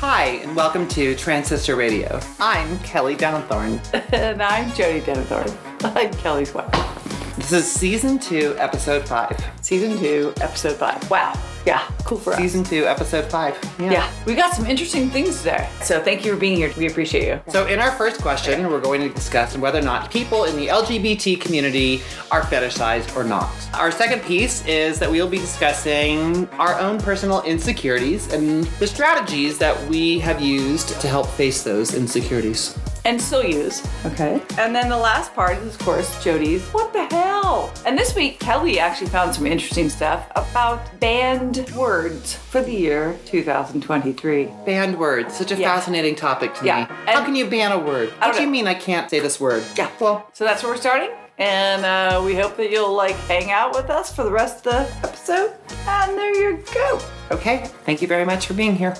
Hi, and welcome to Transistor Radio. I'm Kelly Downthorn. and I'm Jodie Denethorn. I'm Kelly's wife. This is season two, episode five. Season two, episode five. Wow. Yeah, cool for us. Season two, episode five. Yeah, we got some interesting things there. So thank you for being here. We appreciate you. So, in our first question, we're going to discuss whether or not people in the LGBT community are fetishized or not. Our second piece is that we'll be discussing our own personal insecurities and the strategies that we have used to help face those insecurities. And still use. Okay. And then the last part is, of course, Jodie's What the Hell? And this week, Kelly actually found some interesting stuff about banned words for the year 2023. Banned words, such a Yeah. fascinating topic to Yeah, me. How can you ban a word? What do you know. mean I can't say this word? Yeah. Well, So that's where we're starting. And uh, we hope that you'll like hang out with us for the rest of the episode. And there you go. Okay, thank you very much for being here.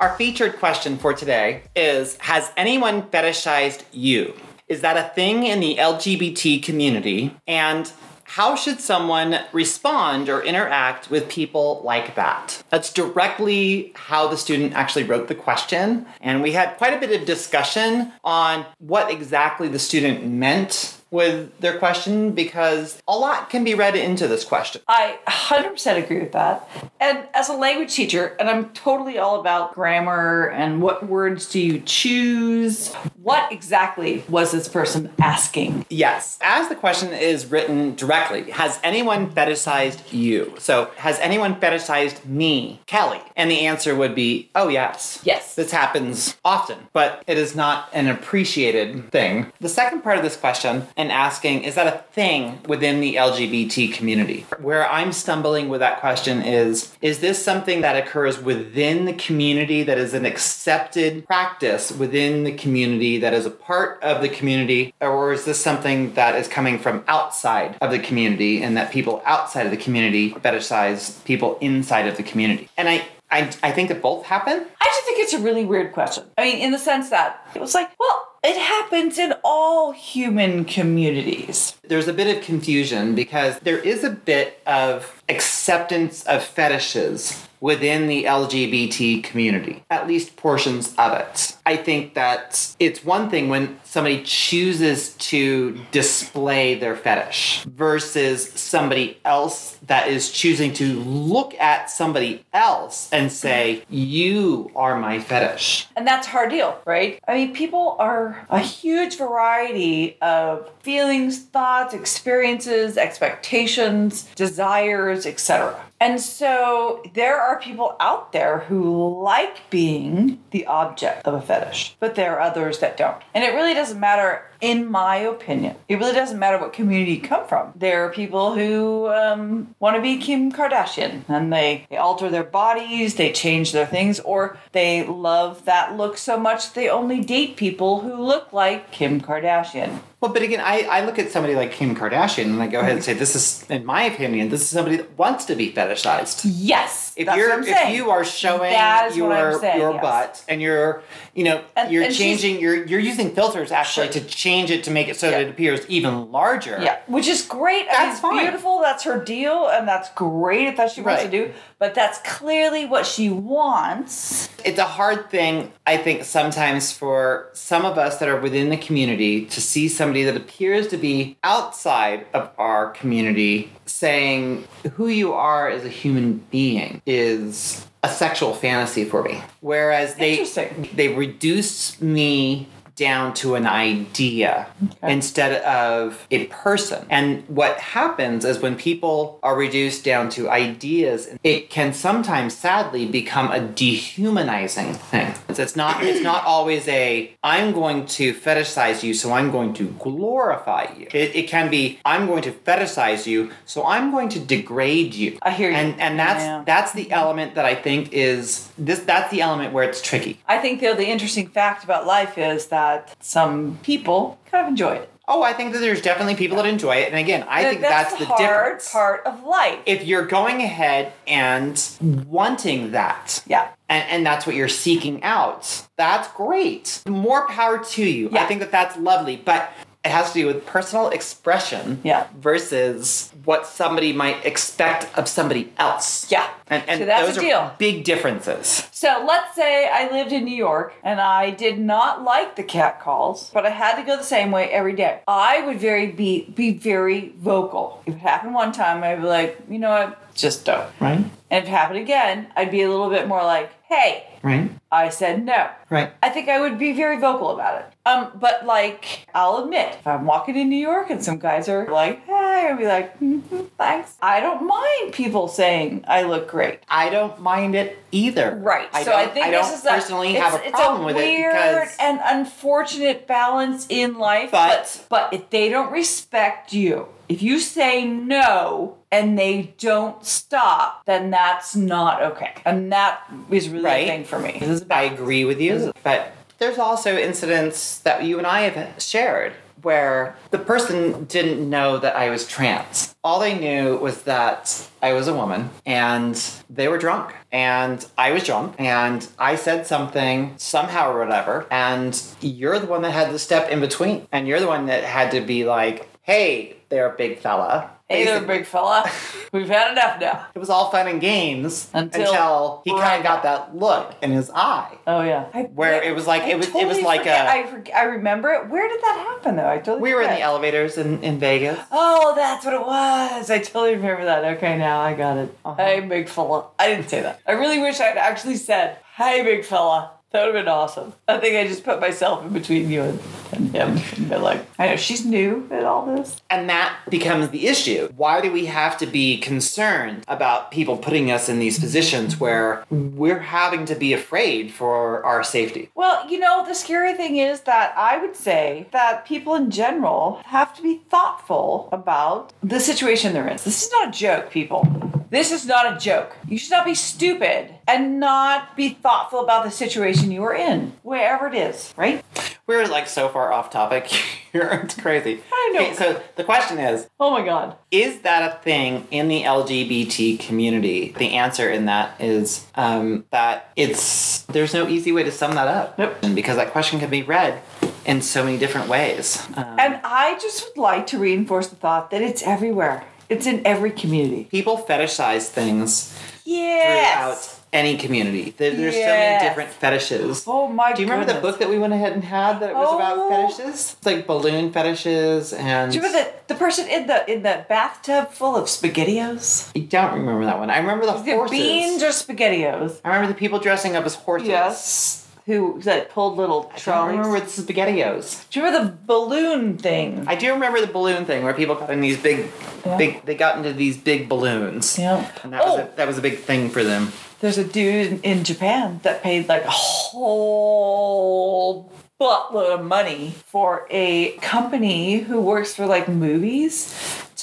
Our featured question for today is Has anyone fetishized you? Is that a thing in the LGBT community? And how should someone respond or interact with people like that? That's directly how the student actually wrote the question. And we had quite a bit of discussion on what exactly the student meant with their question because a lot can be read into this question. I 100% agree with that. And as a language teacher, and I'm totally all about grammar and what words do you choose, what exactly was this person asking? Yes, as the question is written directly, has anyone fetishized you? So, has anyone fetishized me, Kelly? And the answer would be, oh, yes. Yes. This happens often, but it is not an appreciated thing. The second part of this question, and asking, is that a thing within the LGBT community? Where I'm stumbling with that question is, is this something that occurs within the community that is an accepted practice within the community that is a part of the community? Or is this something that is coming from outside of the community and that people outside of the community fetishize people inside of the community? And I, I, I think that both happen. I just think it's a really weird question. I mean, in the sense that it was like, well, it happens in all human communities. There's a bit of confusion because there is a bit of acceptance of fetishes within the LGBT community, at least portions of it. I think that it's one thing when somebody chooses to display their fetish versus somebody else that is choosing to look at somebody else and say, You are my fetish. And that's hard deal, right? I mean, people are a huge variety of feelings, thoughts, experiences, expectations, desires, etc. And so there are people out there who like being the object of a fetish, but there are others that don't. And it really doesn't matter, in my opinion, it really doesn't matter what community you come from. There are people who um, want to be Kim Kardashian and they, they alter their bodies, they change their things, or they love that look so much they only date people who look like Kim Kardashian. Well, but again, I, I look at somebody like Kim Kardashian and I go ahead and say, this is, in my opinion, this is somebody that wants to be fetishized. Yes, If that's you're if you are showing your saying, your yes. butt and you're you know And- you're and changing you're you're using filters actually Sure. to change it to make it so that it appears even larger. Yeah, which is great. That's fine. beautiful. That's her deal, and that's great if that's she wants Right. to do. But that's clearly what she wants. It's a hard thing, I think, sometimes for some of us that are within the community to see somebody that appears to be outside of our community saying who you are as a human being is a sexual fantasy for me. Whereas they they reduce me down to an idea instead of a person. And what happens is when people are reduced down to ideas, it can sometimes sadly become a dehumanizing thing. It's not it's not always a I'm going to fetishize you so I'm going to glorify you. It, it can be I'm going to fetishize you so I'm going to degrade you. I hear you. And and that's Yeah. that's the element that I think is this that's the element where it's tricky. I think though the interesting fact about life is that some people kind of enjoy it. Oh, I think that there's definitely people that enjoy it. And again, I think that's, the, hard difference. part of life. If you're going ahead and wanting that, yeah. and, and that's what you're seeking out, that's great. More power to you. I think that that's lovely. But it has to do with personal expression Yeah. versus what somebody might expect of somebody else. Yeah. And, and So that's those a are deal. big differences. So let's say I lived in New York and I did not like the cat calls, but I had to go the same way every day. I would very be be very vocal. If it happened one time, I'd be like, you know what, just don't. Right? And if it happened again, I'd be a little bit more like, hey, Right? I said no. Right. I think I would be very vocal about it. Um, but like, I'll admit, if I'm walking in New York and some guys are like, "Hey," I'll be like, "Mhm, "Thanks." I don't mind people saying I look great. I don't mind it either. Right. I so I think I this is a, personally it's, have a it's problem with it because and unfortunate balance in life. But- but if they don't respect you, if you say no and they don't stop, then that's not okay. And that is really Right. a thing for me. I agree with you, but there's also incidents that you and I have shared where the person didn't know that I was trans. All they knew was that I was a woman and they were drunk and I was drunk and I said something somehow or whatever and you're the one that had to step in between and you're the one that had to be like, "Hey, there big fella." Hey there, big fella. We've had enough now. It was all fun and games Until- until, he kind of got that look in his eye. Oh yeah. I, Where it was like- I it was- it was like forget. a- I forget, I remember it. Where did that happen though? I totally. We were in the elevators in, in Vegas. Oh, that's what it was. I totally remember that. Okay, now I got it. Uh-huh. Hey, big fella. I didn't say that. I really wish I'd actually said, "Hey, big fella." That would have been awesome. I think I just put myself in between you and, and him and been like, I know she's new at all this. And that becomes the issue. Why do we have to be concerned about people putting us in these positions where we're having to be afraid for our safety? Well, you know, the scary thing is that I would say that people in general have to be thoughtful about the situation they're in. This is not a joke, people. This is not a joke. You should not be stupid and not be thoughtful about the situation you are in, wherever it is, right? We're like so far off topic here. It's crazy. I know. Okay, so the question is Oh my god. Is that a thing in the LGBT community? The answer in that is um, that it's there's no easy way to sum that up. Nope. Because that question can be read in so many different ways. Um, And I just would like to reinforce the thought that it's everywhere. It's in every community. people fetishize things Yes. throughout any community. There, there's so many different fetishes. Oh my Do you remember the book that we went ahead and had that was Oh. about fetishes? It's like balloon fetishes and. Do you remember the, the person in the in the bathtub full of spaghettios? I don't remember that one. I remember the The horses. beans or spaghettios? I remember the people dressing up as horses. Yes. Who that pulled little I don't remember the spaghettios. Do you remember the balloon thing? I do remember the balloon thing where people got in these big, Yeah. big. They got into these big balloons. Yeah. And that was Oh, a, that was a big thing for them. there's a dude in Japan that paid like a whole buttload of money for a company who works for like movies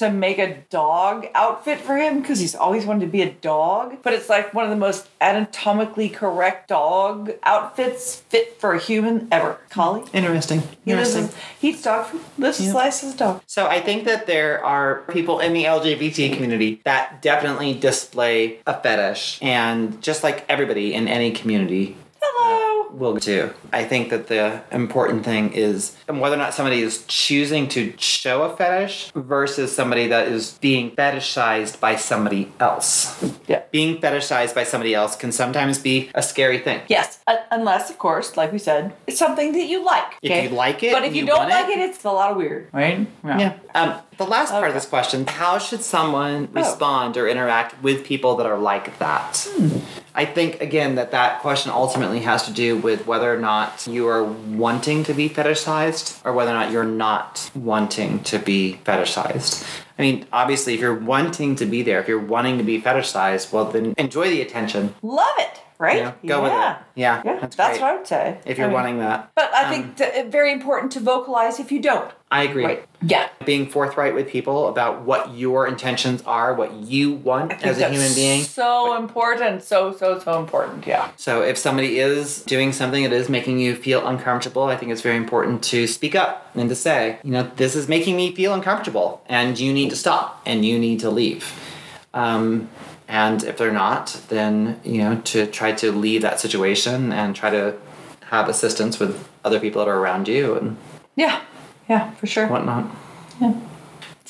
to make a dog outfit for him because he's always wanted to be a dog. But it's like one of the most anatomically correct dog outfits fit for a human ever. Collie. Interesting. He lives Interesting. in, he eats dog food, lives his Yeah. life as a dog. So I think that there are people in the LGBT community that definitely display a fetish, and just like everybody in any community Hello. Will do. I think that the important thing is whether or not somebody is choosing to show a fetish versus somebody that is being fetishized by somebody else. Yeah. Being fetishized by somebody else can sometimes be a scary thing. Yes, uh, unless, of course, like we said, it's something that you like. If you like it but if you, you don't like it- it, it's a lot of weird, right? Yeah. Um, the last part of this question how should someone Oh. respond or interact with people that are like that? I think, again, that that question ultimately has to do with whether or not you are wanting to be fetishized or whether or not you're not wanting to be fetishized. I mean, obviously, if you're wanting to be there, if you're wanting to be fetishized, well, then enjoy the attention. Love it, right? You know, go with it. Yeah, Yeah, that's, that's, what I would say. If you're I mean, wanting that. But I Um, think it's very important to vocalize if you don't. I agree. Right. Yeah. being forthright with people about what your intentions are, what you want as a human being. So important. So, so, so important. Yeah. So if somebody is doing something that is making you feel uncomfortable, I think it's very important to speak up and to say, you know, this is making me feel uncomfortable and you need to stop and you need to leave. Um, and if they're not, then, you know, to try to leave that situation and try to have assistance with other people that are around you and Yeah. Yeah, for sure. whatnot. Yeah.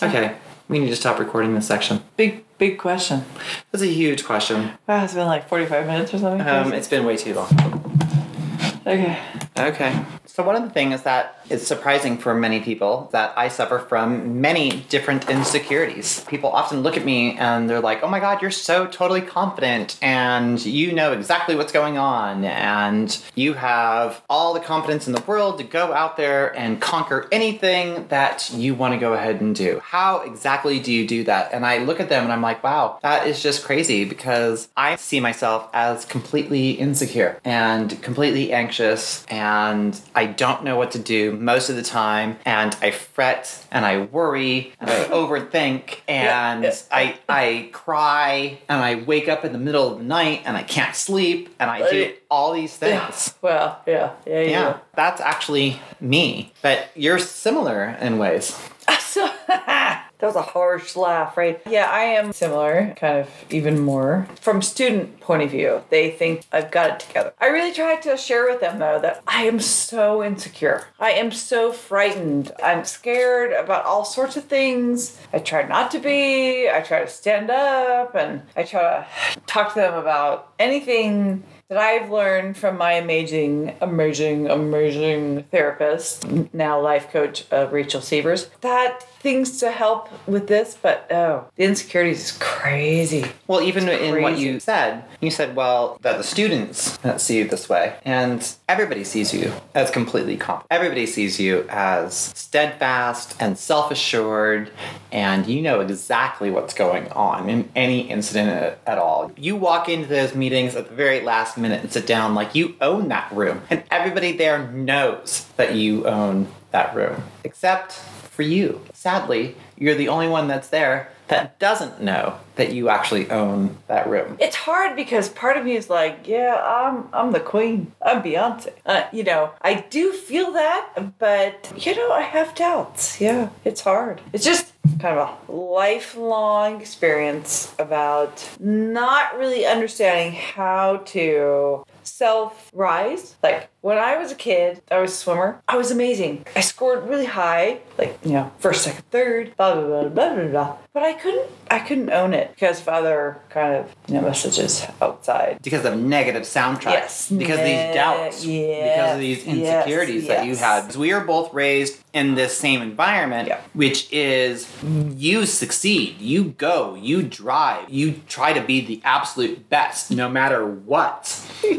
Okay, we need to stop recording this section. Big, big question. That's a huge question. Wow, it's been like 45 minutes or something. Um, it's been way too long. okay. Okay. So one of the things is that is surprising for many people that I suffer from many different insecurities. People often look at me and they're like, "Oh my god, you're so totally confident and you know exactly what's going on and you have all the confidence in the world to go out there and conquer anything that you want to go ahead and do. How exactly do you do that?" And I look at them and I'm like, "Wow, that is just crazy because I see myself as completely insecure and completely anxious and I don't know what to do most of the time and I fret and I worry and I overthink and. I I cry and I wake up in the middle of the night and I can't sleep and I do all these things. Well, yeah, yeah, yeah. Yeah, that's actually me. But you're similar in ways. So, that was a harsh laugh, right? Yeah, I am similar, kind of even more. From student point of view, they think I've got it together. I really try to share with them though that I am so insecure. I am so frightened. I'm scared about all sorts of things. I try not to be. I try to stand up and I try to talk to them about anything that I've learned from my amazing, amazing, amazing therapist, now life coach uh, Rachel Severs, that things to help with this, but oh, the insecurities is crazy. Well, even in what you said, you said, well, that the students see you this way, and everybody sees you as completely confident. Everybody sees you as steadfast and self assured, and you know exactly what's going on in any incident at, at all. You walk into those meetings at the very last minute and sit down like you own that room, and everybody there knows that you own that room, except for you. Sadly, you're the only one that's there that doesn't know that you actually own that room. It's hard because part of me is like, yeah, I'm I'm the queen. I'm Beyonce. Uh, you know, I do feel that, but you know, I have doubts. Yeah, it's hard. It's just kind of a lifelong experience about not really understanding how to self rise. Like when I was a kid, I was a swimmer. I was amazing. I scored really high, like you know, first, second, third, blah blah blah blah blah blah. But I couldn't, I couldn't own it because of other kind of you know messages outside. because of negative soundtracks Yes. because of these Ne- doubts because of these yes, insecurities that you yes. had we are both raised in this same environment Yeah. which is you succeed you go you drive you try to be the absolute best no matter what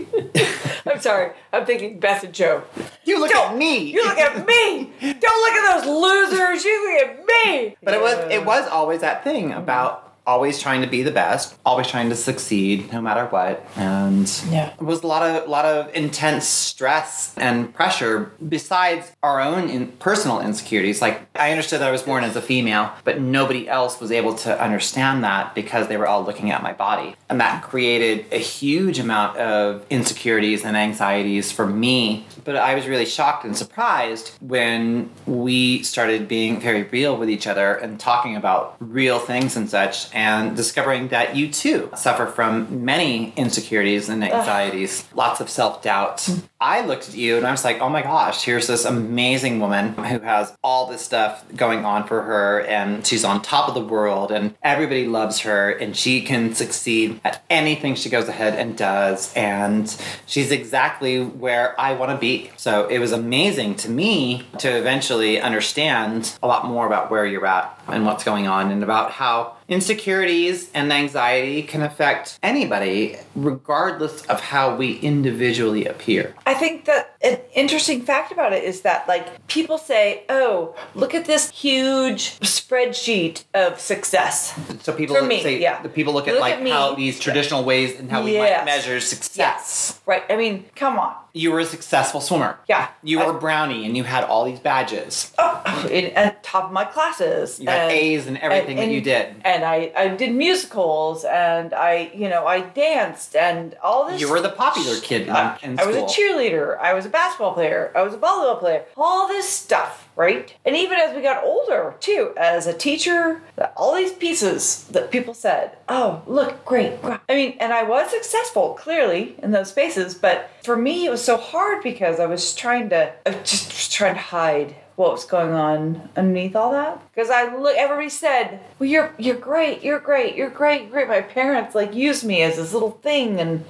I'm sorry, I'm thinking Beth and Joe. you look Don't- at me You look at me. Don't look at those losers. You look at me. But it was it was always that thing about always trying to be the best, always trying to succeed no matter what. And Yeah. it was a lot of lot of intense stress and pressure besides our own in, personal insecurities. Like I understood that I was born as a female, but nobody else was able to understand that because they were all looking at my body. And that created a huge amount of insecurities and anxieties for me. But I was really shocked and surprised when we started being very real with each other and talking about real things and such and discovering that you too suffer from many insecurities and anxieties, lots of self-doubt. I looked at you and I was like, "Oh my gosh, here's this amazing woman who has all this stuff going on for her and she's on top of the world and everybody loves her and she can succeed at anything she goes ahead and does and she's exactly where I want to be." So, it was amazing to me to eventually understand a lot more about where you're at and what's going on and about how insecurities and anxiety can affect anybody regardless of how we individually appear. Think that an interesting fact about it is that like people say, "Oh, look at this huge spreadsheet of success." So people For me, say yeah. the people look at Look like at how these traditional ways and how we might measure success. Right. I mean, come on. You were a successful swimmer. Yeah. You were I- a brownie and you had all these badges. Oh, in, at top of my classes. You had and- A's in everything that you did. And I, I did musicals and I, you know, I danced and all this. You were the popular kid in, in I was a cheerleader. I was a basketball player. I was a volleyball player. All this stuff. Right? And even as we got older, too, as a teacher, all these pieces that people said, oh, look, great. I mean, and I was successful, clearly, in those spaces, but for me, it was so hard because I was trying to, I just trying to hide what was going on underneath all that. Because I look, everybody said, "Well, you're you're great, you're great, you're great, great." My parents like used me as this little thing, and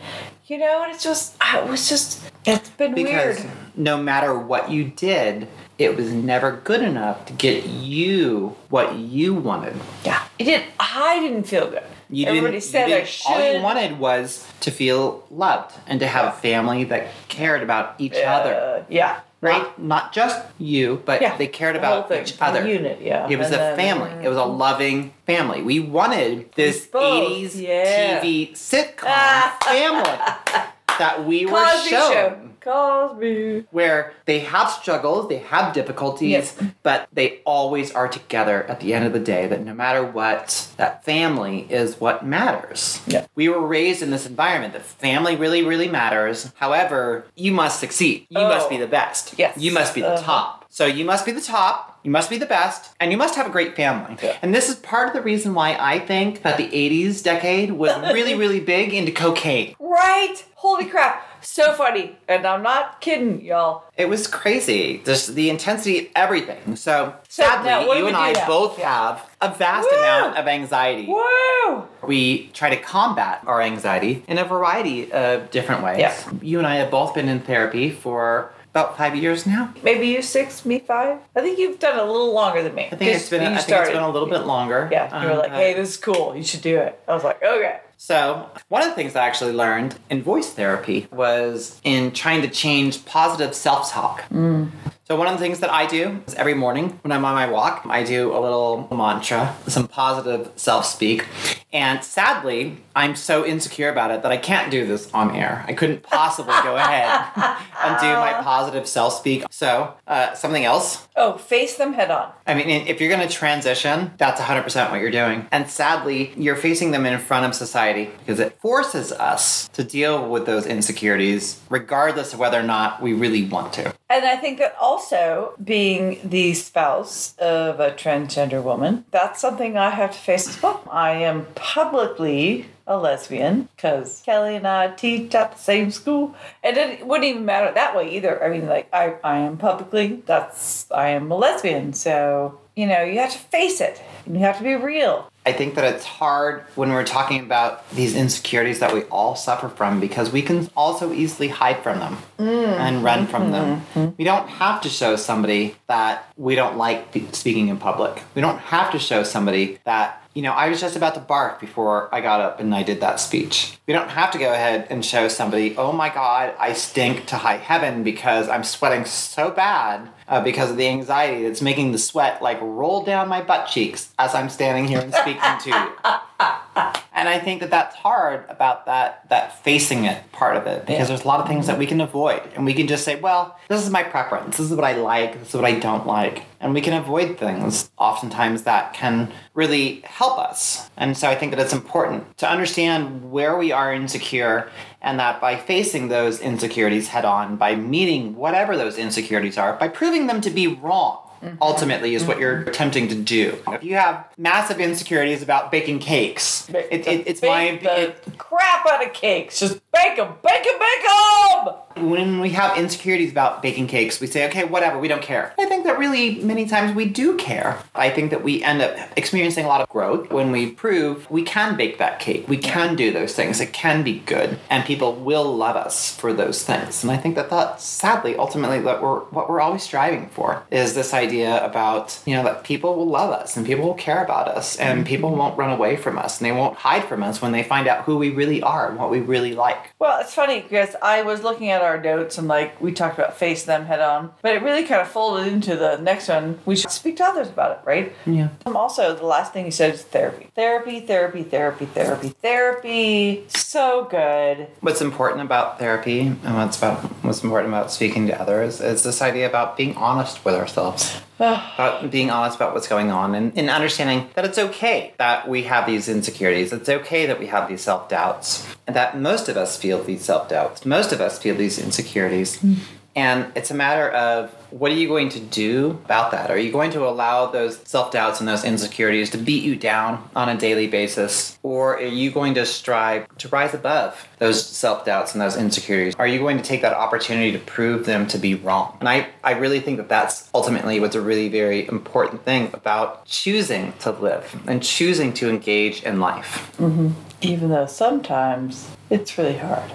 you know, and it's just, it was just, it's been because weird. no matter what you did, it was never good enough to get you what you wanted. Yeah, it did. I didn't feel good. You Everybody didn't, said you I didn't- should. All you wanted was to feel loved and to have a family that cared about each other. Uh, yeah, right. Not, not just you, but Yeah, they cared about thing, each the other. unit, yeah. It was And a then- family. It was a loving family. We wanted this Both, 80s yeah. TV sitcom family that we were Cosby shown. show. Cosby. Where they have struggles, they have difficulties, Yes. but they always are together at the end of the day. That no matter what, that family is what matters. Yeah. We were raised in this environment that family really, really matters. However, you must succeed. You Oh. must be the best. Yes. You must be the Uh-huh. top. So you must be the top, you must be the best, and you must have a great family. Yeah. And this is part of the reason why I think that the 80s decade was really, really big into cocaine. Right? Holy crap. So funny. And I'm not kidding, y'all. It was crazy. Just the intensity of everything. So, So, sadly, now, you and I now? both have a vast Woo! amount of anxiety. Woo! We try to combat our anxiety in a variety of different ways. Yeah. You and I have both been in therapy for about five years now. Maybe you six, me five. I think you've done a little longer than me. I think it's been. I think it's been a little bit longer. Yeah, you were Um, like, uh, "Hey, this is cool. You should do it." I was like, "Okay." So, one of the things I actually learned in voice therapy was in trying to change positive self talk. So, one of the things that I do is every morning when I'm on my walk, I do a little mantra, some positive self speak. And sadly, I'm so insecure about it that I can't do this on air. I couldn't possibly go ahead and do my positive self speak. So, uh, something else Oh, face them head on. I mean, if you're going to transition, that's 100% what you're doing. And sadly, you're facing them in front of society because it forces us to deal with those insecurities, regardless of whether or not we really want to. And I think that also being the spouse of a transgender woman, that's something I have to face as well. I am publicly a lesbian because Kelly and I teach at the same school, and it wouldn't even matter that way either. I mean, like I, I am publicly that's I am a lesbian, so you know you have to face it. and You have to be real. I think that it's hard when we're talking about these insecurities that we all suffer from because we can also easily hide from them mm-hmm. and run from them. Mm-hmm. We don't have to show somebody that we don't like speaking in public. We don't have to show somebody that, you know, I was just about to bark before I got up and I did that speech. We don't have to go ahead and show somebody, oh my God, I stink to high heaven because I'm sweating so bad uh, because of the anxiety that's making the sweat like roll down my butt cheeks as I'm standing here and speaking to you. And I think that that's hard about that that facing it part of it because Yeah. there's a lot of things that we can avoid and we can just say, well, this is my preference. This is what I like. This is what I don't like. And we can avoid things oftentimes that can really help us. And so I think that it's important to understand where we are insecure and that by facing those insecurities head on, by meeting whatever those insecurities are, by proving them to be wrong, mm-hmm. ultimately is what you're mm-hmm. attempting to do. If you have massive insecurities about baking cakes, it, it, it's my it, crap out of cakes. Just bake them, bake them, bake them. When we have insecurities about baking cakes, we say, okay, whatever, we don't care. I think that really many times we do care. I think that we end up experiencing a lot of growth when we prove we can bake that cake, we can do those things, it can be good, and people will love us for those things. And I think that that's sadly, ultimately, that we're what we're always striving for is this idea about you know that people will love us and people will care about us and people won't run away from us and they won't hide from us when they find out who we really are and what we really like. Well, it's funny because I was looking at our notes and like we talked about face them head on, but it really kind of folded into the next one. We should speak to others about it, right? Yeah. Um, also, the last thing you said is therapy. Therapy, therapy, therapy, therapy, therapy. So good. What's important about therapy and what's about what's important about speaking to others is this idea about being honest with ourselves. about being honest about what's going on and, and understanding that it's okay that we have these insecurities. It's okay that we have these self doubts. And that most of us feel these self doubts. Most of us feel these insecurities. Hmm. And it's a matter of what are you going to do about that? Are you going to allow those self doubts and those insecurities to beat you down on a daily basis? Or are you going to strive to rise above those self doubts and those insecurities? Are you going to take that opportunity to prove them to be wrong? And I, I really think that that's ultimately what's a really very important thing about choosing to live and choosing to engage in life. Mm-hmm. Even though sometimes it's really hard.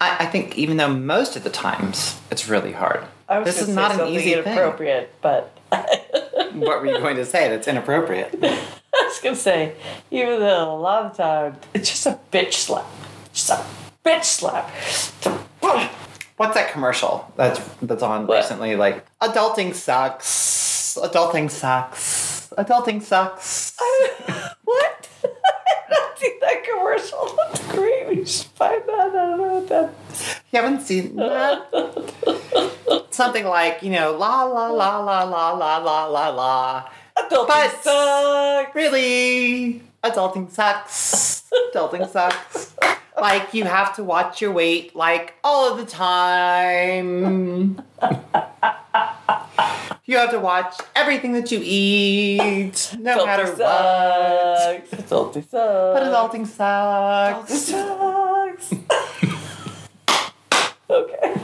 I, I think even though most of the times it's really hard. I was this is not an easy thing. inappropriate, but What were you going to say that's inappropriate? I was gonna say, even though a lot of the time it's just a bitch slap, just a bitch slap. What's that commercial that's that's on What? recently? Like adulting sucks. Adulting sucks. Adulting sucks. what? I think that commercial. That's great. We should find that. I don't know what that. You haven't seen that? Something like you know la la la la la la la la la. Adulting sucks. Really, adulting sucks. Adulting sucks. Like you have to watch your weight like all of the time. You have to watch everything that you eat, no matter Adulting what. sucks. Adulting sucks. But adulting Adulting sucks. sucks. okay.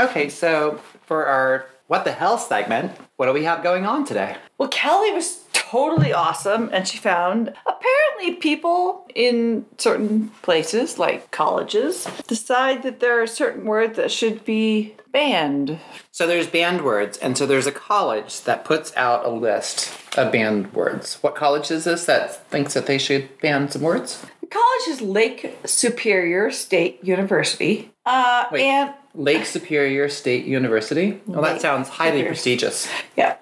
Okay, so for our what the hell segment, what do we have going on today? Well, Kelly was totally awesome, and she found apparently people in certain places, like colleges, decide that there are certain words that should be banned. So there's banned words, and so there's a college that puts out a list of banned words. What college is this that thinks that they should ban some words? The college is Lake Superior State University. Uh, Wait. and Lake Superior State University. Well, that sounds highly Superior. prestigious. Yeah.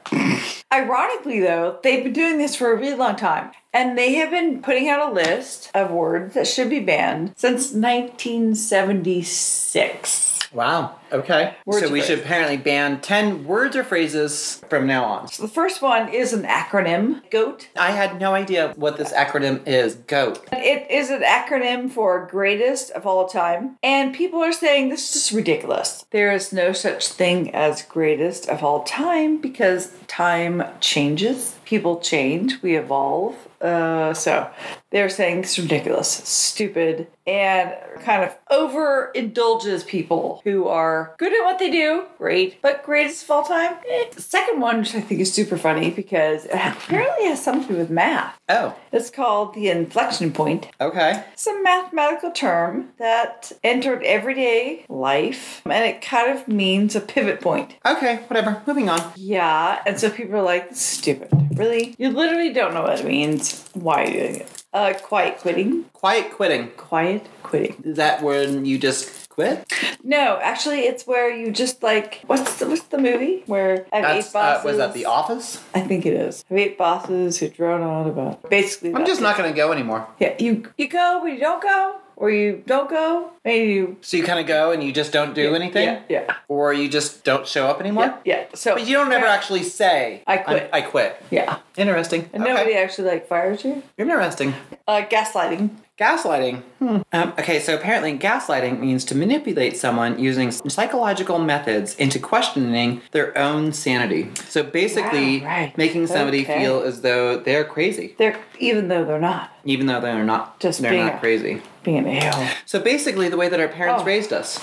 Ironically, though, they've been doing this for a really long time. And they have been putting out a list of words that should be banned since 1976. Wow. Okay. Words so or we should apparently ban 10 words or phrases from now on. So the first one is an acronym GOAT. I had no idea what this acronym is. GOAT. It is an acronym for greatest of all time. And people are saying this is just ridiculous. There is no such thing as greatest of all time because time changes. People change, we evolve. Uh, so they're saying it's ridiculous, stupid, and kind of overindulges people who are good at what they do, great, but greatest of all time. Eh. The second one, which I think is super funny because it apparently has something to do with math. Oh, It's called the inflection point. okay. It's a mathematical term that entered everyday life, and it kind of means a pivot point. Okay, whatever. Moving on. Yeah, and so people are like, stupid. Really? You literally don't know what it means. Why are you doing it? Uh, quiet quitting. Quiet quitting. Quiet quitting. Is that when you just quit? No, actually, it's where you just like what's the, what's the movie where I have That's, eight bosses? uh, was that The Office? I think it is. I have eight bosses who drone on about basically. I'm that's just not going to go anymore. Yeah, you you go, but you don't go, or you don't go, you So you kind of go and you just don't do anything? Yeah, yeah, Or you just don't show up anymore? yeah. yeah. So, But you don't ever actually say, I quit. I quit. yeah, Interesting. and okay. nobody actually like fires you. Interesting. Uh, gaslighting. Gaslighting. Hmm. Um, okay, so apparently gaslighting means to manipulate someone using psychological methods into questioning their own sanity. So basically, Wow, right. making somebody Okay. feel as though they're crazy, They're even though they're not even though they're not. Just they're being not a- crazy. being a-hole. So basically, the way that our parents Oh. raised us.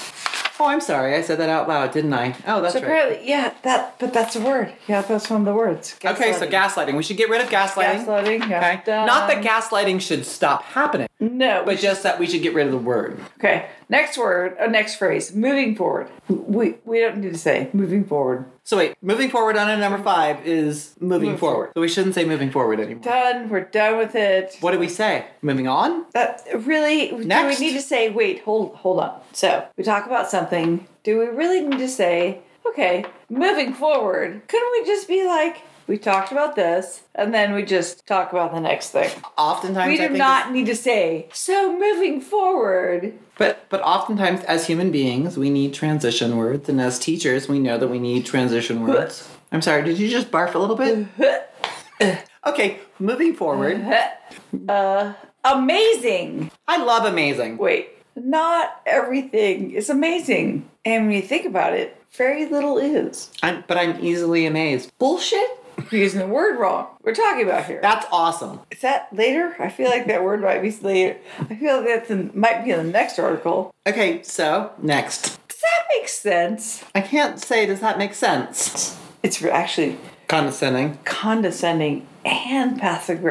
Oh, I'm sorry, I said that out loud, didn't I? Oh, that's So right. apparently, yeah, that but that's a word. Yeah, that's one of the words. Okay, so gaslighting. We should get rid of gaslighting. gaslighting. Yeah, Okay. Not that gaslighting should stop happening, No, but just that we should get rid of the word. okay. Next word, uh, next phrase. Moving forward. We we don't need to say moving forward. So wait, moving forward on a number five is moving Move forward. forward. So we shouldn't say moving forward anymore. Done. We're done with it. What do we say? Moving on? That really Next. do we need to say wait hold hold on so we talk about something do we really need to say okay moving forward couldn't we just be like we talked about this and then we just talk about the next thing Oftentimes, we do not need to say so moving forward but but oftentimes, as human beings, we need transition words, and as teachers, we know that we need transition words. I'm sorry, did you just barf a little bit? Okay, moving forward. uh amazing I love amazing. wait not everything is amazing. And when you think about it, very little is. I'm, but I'm easily amazed. Bullshit? You're using the word wrong. We're talking about here. That's awesome. Is that later? I feel like that word might be later. I feel like that's in, might be in the next article. Okay, so next. Does that make sense? I can't say, does that make sense? It's actually Condescending. condescending and passive.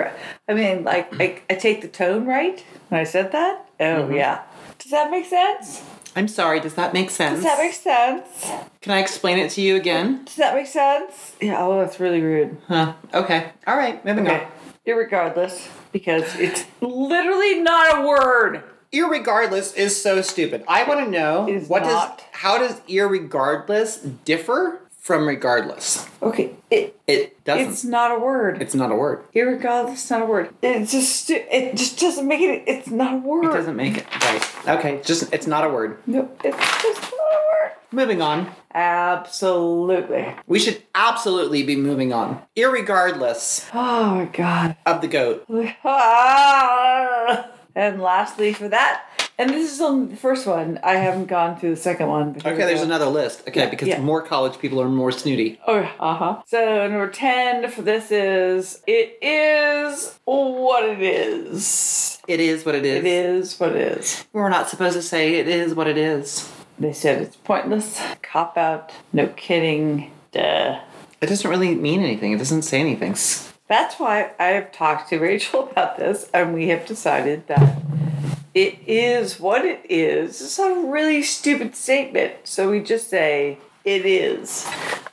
I mean, like, I, I take the tone right when I said that? Oh, mm-hmm. yeah. Does that make sense? I'm sorry, does that make sense? Does that make sense? Can I explain it to you again? Does that make sense? Yeah, oh, that's really rude. Huh. Okay. All right, moving Okay. Irregardless, because it's literally not a word. Irregardless is so stupid. I want to know what not. does how does irregardless differ from regardless? Okay, it It doesn't. it's not a word. It's not a word. Irregardless, it's not a word. It just it just doesn't make it. It's not a word. It doesn't make it right. Okay, just it's not a word. No, it's just not a word. Moving on. Absolutely. We should absolutely be moving on. Irregardless Oh my god. of the goat. And lastly, for that, and this is on the first one. I haven't gone through the second one. Okay, there's go. another list. Okay, Yeah, because yeah. more college people are more snooty. Oh, uh huh. So number ten for this is it is what it is. It is what it is. It is what it is. We're not supposed to say it is what it is. They said it's pointless, cop out, no kidding, duh. It doesn't really mean anything. It doesn't say anything. That's why I have talked to Rachel about this, and we have decided that it is what it is. It's a really stupid statement, so we just say it is.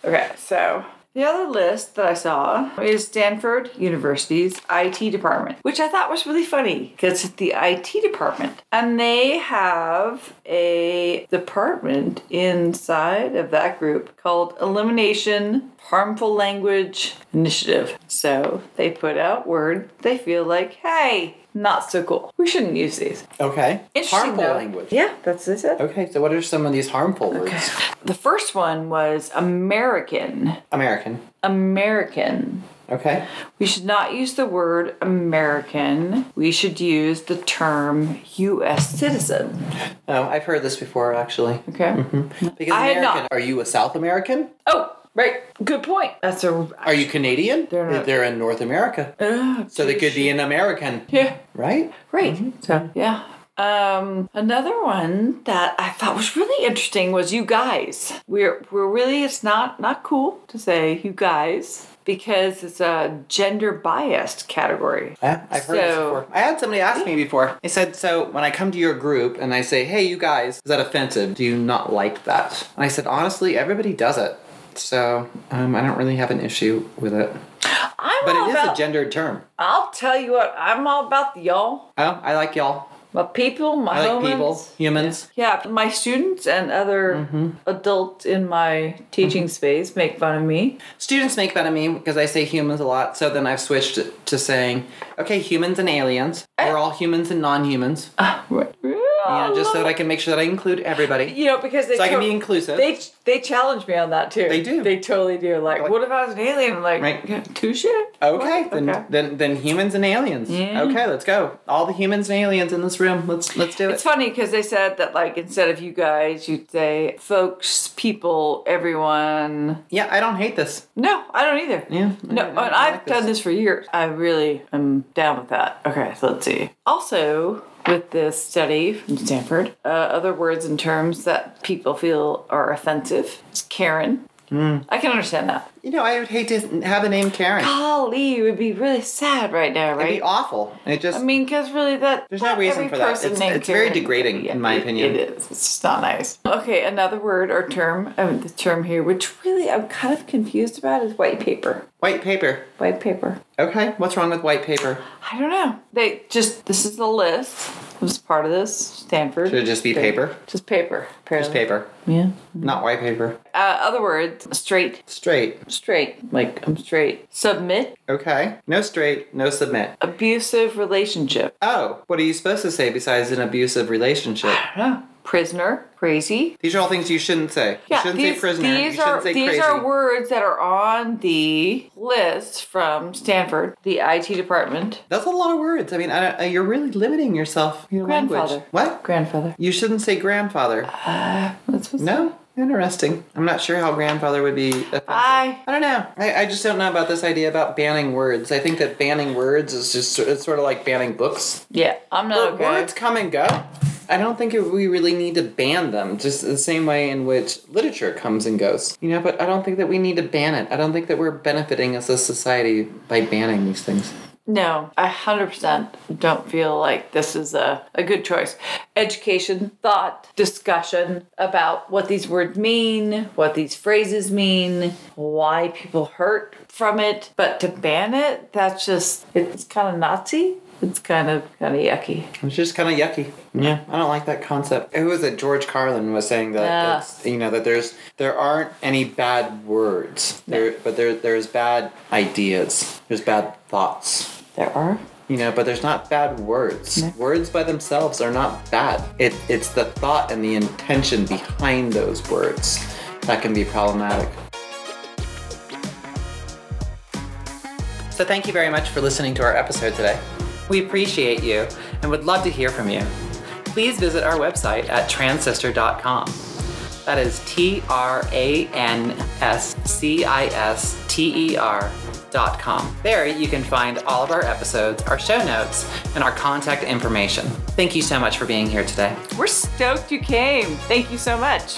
Okay, so the other list that I saw is Stanford University's IT department, which I thought was really funny because it's the IT department, and they have a department inside of that group called Elimination Harmful Language Initiative. So they put out word they feel like, hey, not so cool. We shouldn't use these. Okay. Interesting, harmful though. language. Yeah, that's what they said. Okay, so what are some of these harmful words? Okay. The first one was American. American. American. Okay. We should not use the word American. We should use the term U.S. citizen. Oh, I've heard this before actually. Okay. Mm-hmm. Because I had American, not. are you a South American? Oh, right. Good point. That's a. Are you Canadian? They're not- They're in North America. Uh, So they could be an American, Yeah. right? Right. So yeah. Um, another one that I thought was really interesting was you guys. We're we're really it's not not cool to say you guys because it's a gender biased category. Yeah, I've heard this before. I had somebody ask me before. They said, "So when I come to your group and I say, "Hey, you guys," is that offensive? Do you not like that?" And I said, "Honestly, everybody does it." So um, I don't really have an issue with it. I'm But it is about, a gendered term. I'll tell you what, I'm all about the y'all. Oh, I like y'all. My people, my I like homins. people, humans. Yeah, my students and other Mm-hmm. adults in my teaching space make fun of me. Students make fun of me because I say humans a lot. So then I've switched to saying, "Okay, humans and aliens. We're all humans and non-humans." Ah, right. You know, oh, just so that I can make sure that I include everybody. you know because they So I can be inclusive. They they challenge me on that too. They do. They totally do. Like, Like- what if I was an alien? I'm like, Right. yeah, touche. Okay, then, Okay. then then humans and aliens. Yeah. Okay, let's go. All the humans and aliens in this room. Let's let's do it. It's funny because they said that like instead of you guys, you'd say folks, people, everyone. Yeah, I don't hate this. No, I don't either. Yeah. No, I- and I I've done this for years. I really am down with that. Okay, so let's see. Also, with this study from Stanford, uh, other words and terms that people feel are offensive is Karen. I can understand that. You know, I would hate to have the name Karen. Golly, you would be really sad right now, right? It'd be awful. It just I mean, because really, that There's no reason for that. It's- it's very degrading, in my it- opinion. It is. It's just not nice. Okay, another word or term. Oh, the term here, which really I'm kind of confused about, is white paper. white paper. White paper. Okay, what's wrong with white paper? I don't know. They just this is the list. It was part of this Stanford. Should it just be paper? Just paper. Just paper, Yeah. not white paper. Uh, other words: straight, Straight. Straight. Like I'm straight. Submit. Okay. No straight. No submit. Abusive relationship. Oh, what are you supposed to say besides an abusive relationship? I don't know. prisoner, crazy. These are all things you shouldn't say. Yeah, you shouldn't these, say prisoner. these you shouldn't are these crazy. are words that are on the list from Stanford, the IT department. That's a lot of words. I mean, I, you're really limiting yourself. Your Grandfather. language. What? Grandfather. You shouldn't say grandfather. Uh, that's what's No? Interesting. I'm not sure how grandfather would be offensive. I- I don't know. I, I just don't know about this idea about banning words. I think that banning words is just it's sort of like banning books. Yeah, I'm not okay. Words come and go. I don't think we really need to ban them, just the same way in which literature comes and goes. You know, but I don't think that we need to ban it. I don't think that we're benefiting as a society by banning these things. No, I 100% don't feel like this is a, a good choice. Education, thought, discussion about what these words mean, what these phrases mean, why people hurt from it. But to ban it, that's just, it's kind of Nazi. It's kind of kind of yucky. It's just kind of yucky. Yeah, I don't like that concept. It was that George Carlin was saying that Yeah. that's, you know that there's there aren't any bad words, there, but there there's bad ideas. There's bad thoughts. There are. You know, but there's not bad words. Words by themselves are not bad. It it's the thought and the intention behind those words that can be problematic. So thank you very much for listening to our episode today. We appreciate you and would love to hear from you. Please visit our website at transcister.com. That is T R A N S C I S T E R There you can find all of our episodes, our show notes, and our contact information. Thank you so much for being here today. We're stoked you came. Thank you so much.